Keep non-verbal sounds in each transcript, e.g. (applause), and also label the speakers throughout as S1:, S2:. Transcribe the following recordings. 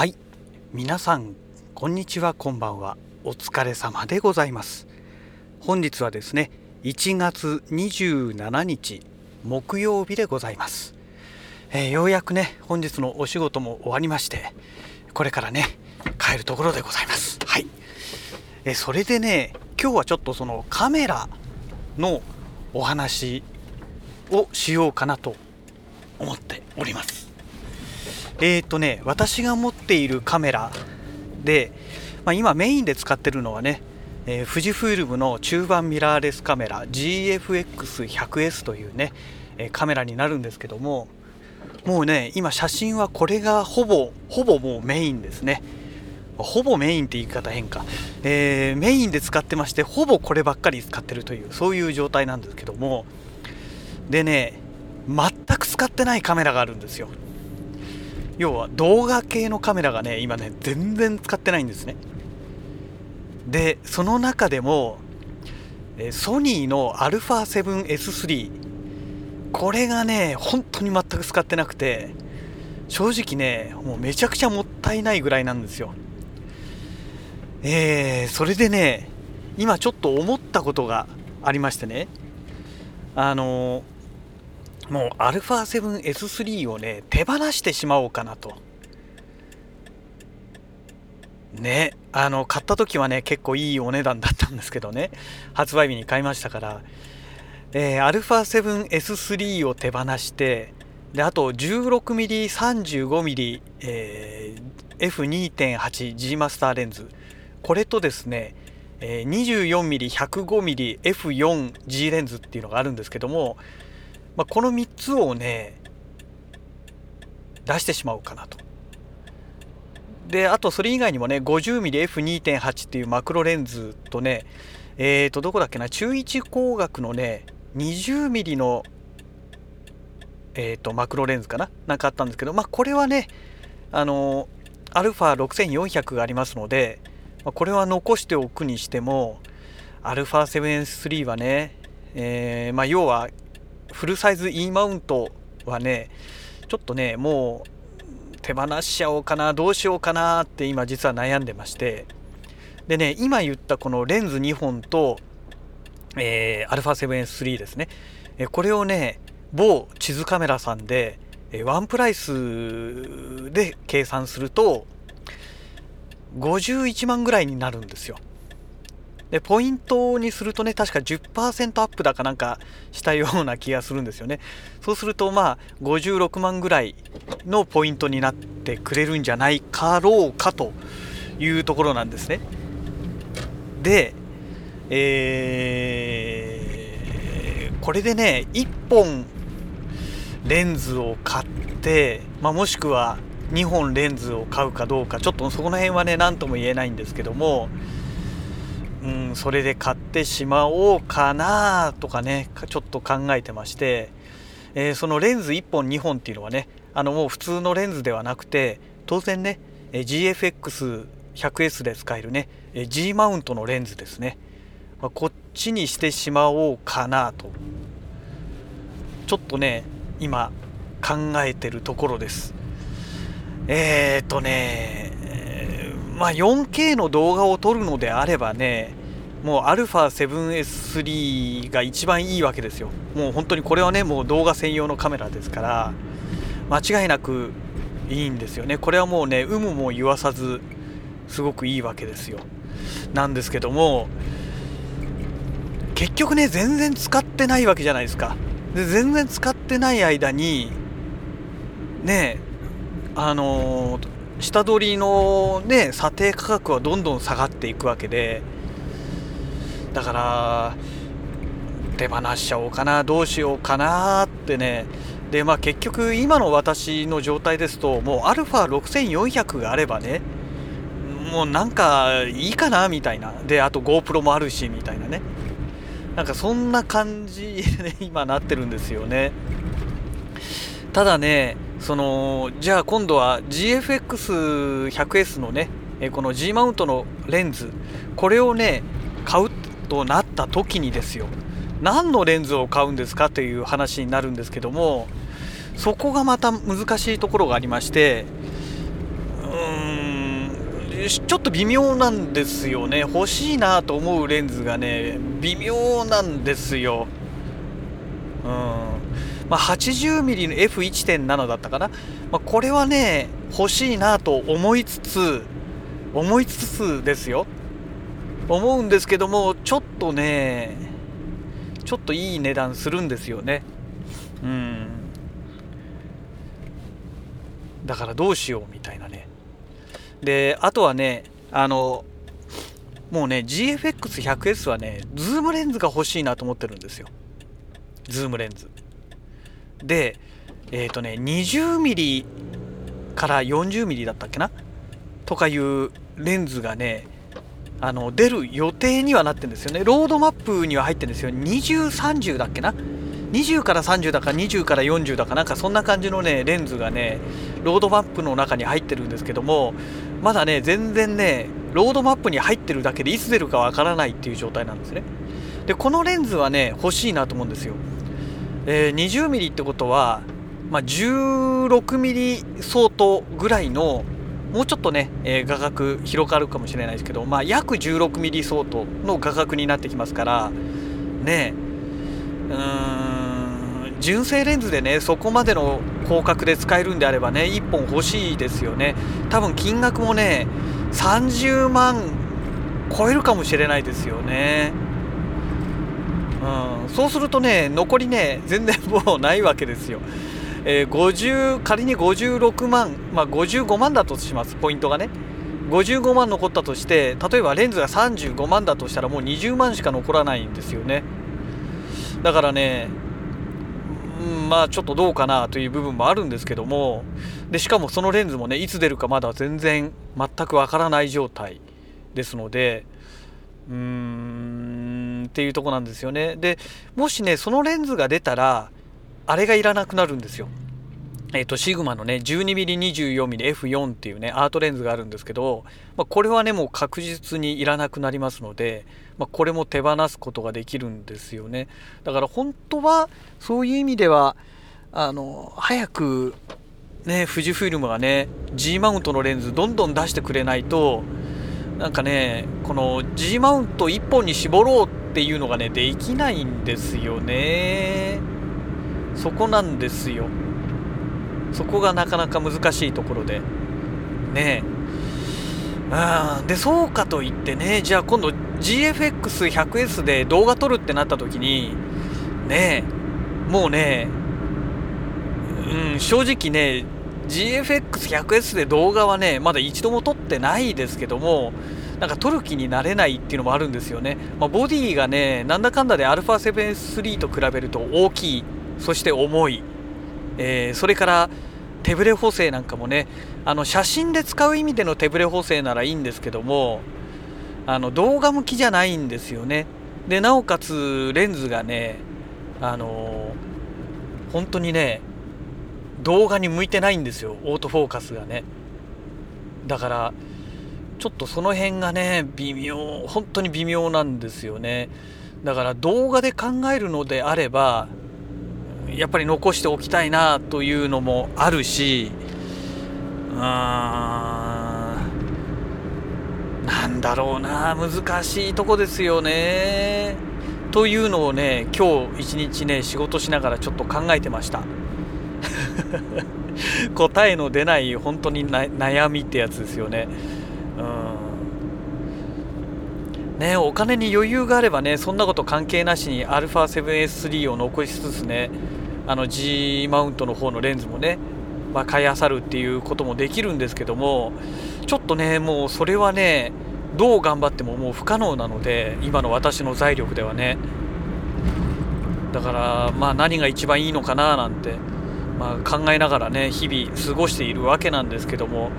S1: はい。皆さんこんにちはこんばんは。お疲れ様でございます。本日はですね1月27日木曜日でございます、えー、ようやくね本日のお仕事も終わりましてこれからね帰るところでございます。はい。えそれでね今日はちょっとそのカメラのお話をしようかなと思っております。えっ、とね私が持っているカメラで、まあ、今メインで使ってるのはね、えー、富士フイルムの中盤ミラーレスカメラ GFX100S というね、えー、カメラになるんですけどももうね今写真はこれがほぼほぼもうメインですね。ほぼメインって言い方変か、えー、メインで使ってましてほぼこればっかり使ってるというそういう状態なんですけども。でね全く使ってないカメラがあるんですよ。要は動画系のカメラがね今ね全然使ってないんですね。でその中でもソニーの α7S3 これがね本当に全く使ってなくて正直ねもうめちゃくちゃもったいないぐらいなんですよ。えー、それでね今ちょっと思ったことがありましてね。あのもう α7S3 をね手放してしまおうかなと。ねあの買った時はね結構いいお値段だったんですけどね。発売日に買いましたから。えー、α7S3 を手放してであと 16mm、35mm、えー、F2.8 G マスターレンズ。これとですね、えー、24mm、105mm、F4G レンズっていうのがあるんですけどもまあ、この3つをね出してしまおうかなと。であとそれ以外にもね 50mmF2.8 っていうマクロレンズとねえーとどこだっけな中1光学のね 20mm のえーとマクロレンズかななんかあったんですけどまあこれはねあの α6400 がありますので、まあ、これは残しておくにしても α7S3 はね、えー、まあ、要はフルサイズ E マウントはねちょっとねもう手放しちゃおうかなどうしようかなって今実は悩んでまして。でね今言ったこのレンズ2本と、えー、α7S3 ですね、えこれをね某地図カメラさんで、えワンプライスで計算すると51万ぐらいになるんですよ。でポイントにするとね確か10%アップだかなんかしたような気がするんですよね。そうするとまあ56万ぐらいのポイントになってくれるんじゃないかろうかというところなんですね。でえー、これでね1本レンズを買って、まあ、もしくは2本レンズを買うかどうかちょっとそこの辺はね何とも言えないんですけどもうん、それで買ってしまおうかなとかねちょっと考えてまして、えー、そのレンズ1本2本っていうのはねあのもう普通のレンズではなくて当然ね GFX100S で使えるね G マウントのレンズですね、まあ、こっちにしてしまおうかなと。ちょっとね今考えてるところです。えー、っとねまあ、4K の動画を撮るのであればねもう α7S3 が一番いいわけですよ。もう本当にこれはねもう動画専用のカメラですから間違いなくいいんですよね。これはもうね有無も言わさずすごくいいわけですよ。なんですけども結局ね全然使ってないわけじゃないですか。で全然使ってない間にねあのー下取りのね査定価格はどんどん下がっていくわけで。だから手放しちゃおうかなどうしようかなってね。でまあ結局今の私の状態ですともう α6400 があればねもうなんかいいかなみたいな。であと GoPro もあるしみたいなね。なんかそんな感じで今なってるんですよね。ただねそのじゃあ今度は GFX100S のねこの G マウントのレンズこれをね買うとなった時にですよ何のレンズを買うんですかという話になるんですけどもそこがまた難しいところがありましてうーんちょっと微妙なんですよね。欲しいなと思うレンズがね微妙なんですよ。うん。まあ 80mm の F1.7 だったかな、まあ、これはね欲しいなと思いつつ思いつつですよ。思うんですけどもちょっとねちょっといい値段するんですよね。うん。だからどうしようみたいなね。であとはねあのもうね GFX100S はねズームレンズが欲しいなと思ってるんですよ。ズームレンズ。でえっ、ー、とね 20mm から 40mm だったっけな？とかいうレンズがねあの出る予定にはなってるんですよね。ロードマップには入ってるんですよ。2030だっけな？20から30だか20から40だかなんかそんな感じのねレンズがねロードマップの中に入ってるんですけどもまだね全然ねロードマップに入ってるだけでいつ出るかわからないっていう状態なんですね。でこのレンズはね欲しいなと思うんですよ、えー、20mm ってことは、まあ、16mm 相当ぐらいのもうちょっとね、えー、画角広がるかもしれないですけど、まあ、約 16mm 相当の画角になってきますからねうーん純正レンズでねそこまでの広角で使えるんであればね1本欲しいですよね。多分金額もね30万超えるかもしれないですよね。うん。そうするとね残りね全然もうないわけですよ。えー、50仮に56万、まあ、55万だとしますポイントがね。55万残ったとして例えばレンズが35万だとしたらもう20万しか残らないんですよね。だからね、うん、まあちょっとどうかなという部分もあるんですけども。でしかもそのレンズもねいつ出るかまだ全然全くわからない状態ですのでうーん。っていうとこなんですよねでもしねそのレンズが出たらあれがいらなくなるんですよ。えっ、ー、と、シグマのね、12mm24mmF4 っていうね、アートレンズがあるんですけど、まあ、これはね、もう確実にいらなくなりますので、まあ、これも手放すことができるんですよね。だから本当は、そういう意味では、あの、早く、ね、富士フイルムがね、G マウントのレンズどんどん出してくれないと、なんかね、この G マウント1本に絞ろうってっていうのがね、できないんですよね。そこなんですよ。そこがなかなか難しいところで。ね。えでそうかといってねじゃあ今度 GFX100S で動画撮るってなった時にねえもうねうん正直ね GFX100S で動画はねまだ一度も撮ってないですけどもなんか撮る気になれないっていうのもあるんですよね、まあ、ボディがねなんだかんだで α7-3 と比べると大きい。そして重い、えー、それから手ブレ補正なんかもねあの写真で使う意味での手ブレ補正ならいいんですけどもあの動画向きじゃないんですよね。でなおかつレンズがねあのー、本当にね動画に向いてないんですよ。オートフォーカスがね。だからちょっとその辺がね微妙本当に微妙なんですよね。だから動画で考えるのであればやっぱり残しておきたいなというのもあるしうーんなんだろうな難しいとこですよね。というのをね今日一日ね仕事しながらちょっと考えてました。(laughs) 答えの出ない本当に悩みってやつですよねうんねお金に余裕があればねそんなこと関係なしに α7S3 を残しつつねあの G マウントの方のレンズもね、まあ、買いあさるっていうこともできるんですけどもちょっとねもうそれはねどう頑張ってももう不可能なので今の私の財力ではね。だからまあ何が一番いいのかななんて、まあ、考えながらね日々過ごしているわけなんですけども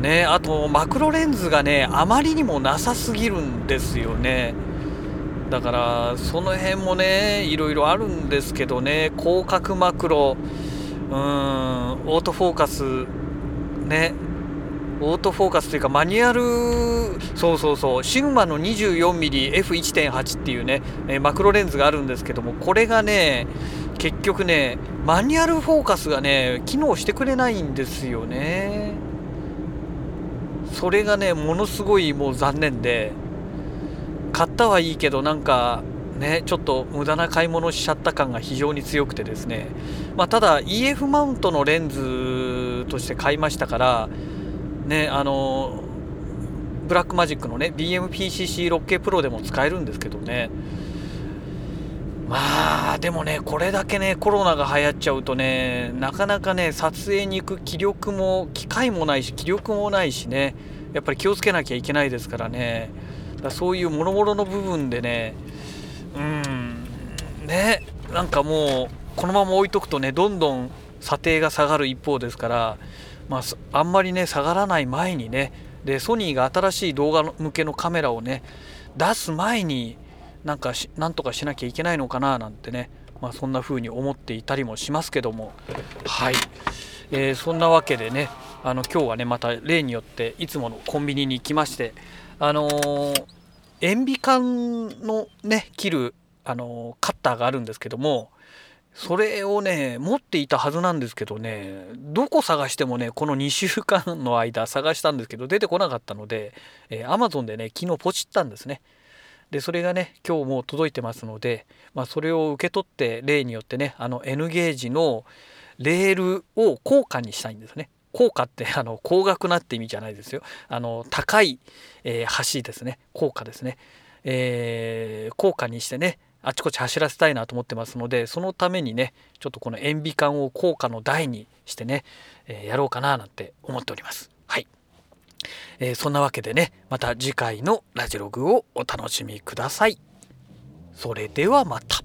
S1: ねあとマクロレンズがねあまりにもなさすぎるんですよね。だからその辺もねいろいろあるんですけどね。広角マクロうんオートフォーカスねオートフォーカスというかマニュアルそうそうそうシグマの 24mmF1.8 っていうねマクロレンズがあるんですけどもこれがね結局ねマニュアルフォーカスがね機能してくれないんですよね。それがねものすごいもう残念で買ったはいいけどなんかねちょっと無駄な買い物しちゃった感が非常に強くてですね。まあ、ただ EF マウントのレンズとして買いましたからねあのブラックマジックのね BMPCC6K プロでも使えるんですけどね。まあでもねこれだけねコロナが流行っちゃうとねなかなかね撮影に行く気力も機会もないし気力もないしねやっぱり気をつけなきゃいけないですからね。だそういうもろもろの部分でねうんねなんかもうこのまま置いとくとねどんどん査定が下がる一方ですから、まあ、あんまりね下がらない前にねでソニーが新しい動画向けのカメラをね出す前になんかしなんとかしなきゃいけないのかななんてね、まあ、そんな風に思っていたりもしますけども。はい、えー、そんなわけでねあの今日はねまた例によっていつものコンビニに行きましてあのー、塩ビ管のね切る、あのー、カッターがあるんですけどもそれをね持っていたはずなんですけどねどこ探してもねこの2週間の間探したんですけど出てこなかったので、えー、Amazon でね昨日ポチったんですね。でそれがね今日も届いてますので、まあ、それを受け取って例によってねあの N ゲージのレールを高価にしたいんですね。高価って (laughs) あの高額なって意味じゃないですよ。あの高い、えー、橋ですね。高価ですね、えー、高価にしてねあちこち走らせたいなと思ってますのでそのためにねちょっとこの塩ビ管を高価の台にしてね、えー、やろうかななんて思っております。はい、えー、そんなわけでねまた次回のラジログをお楽しみください。それではまた。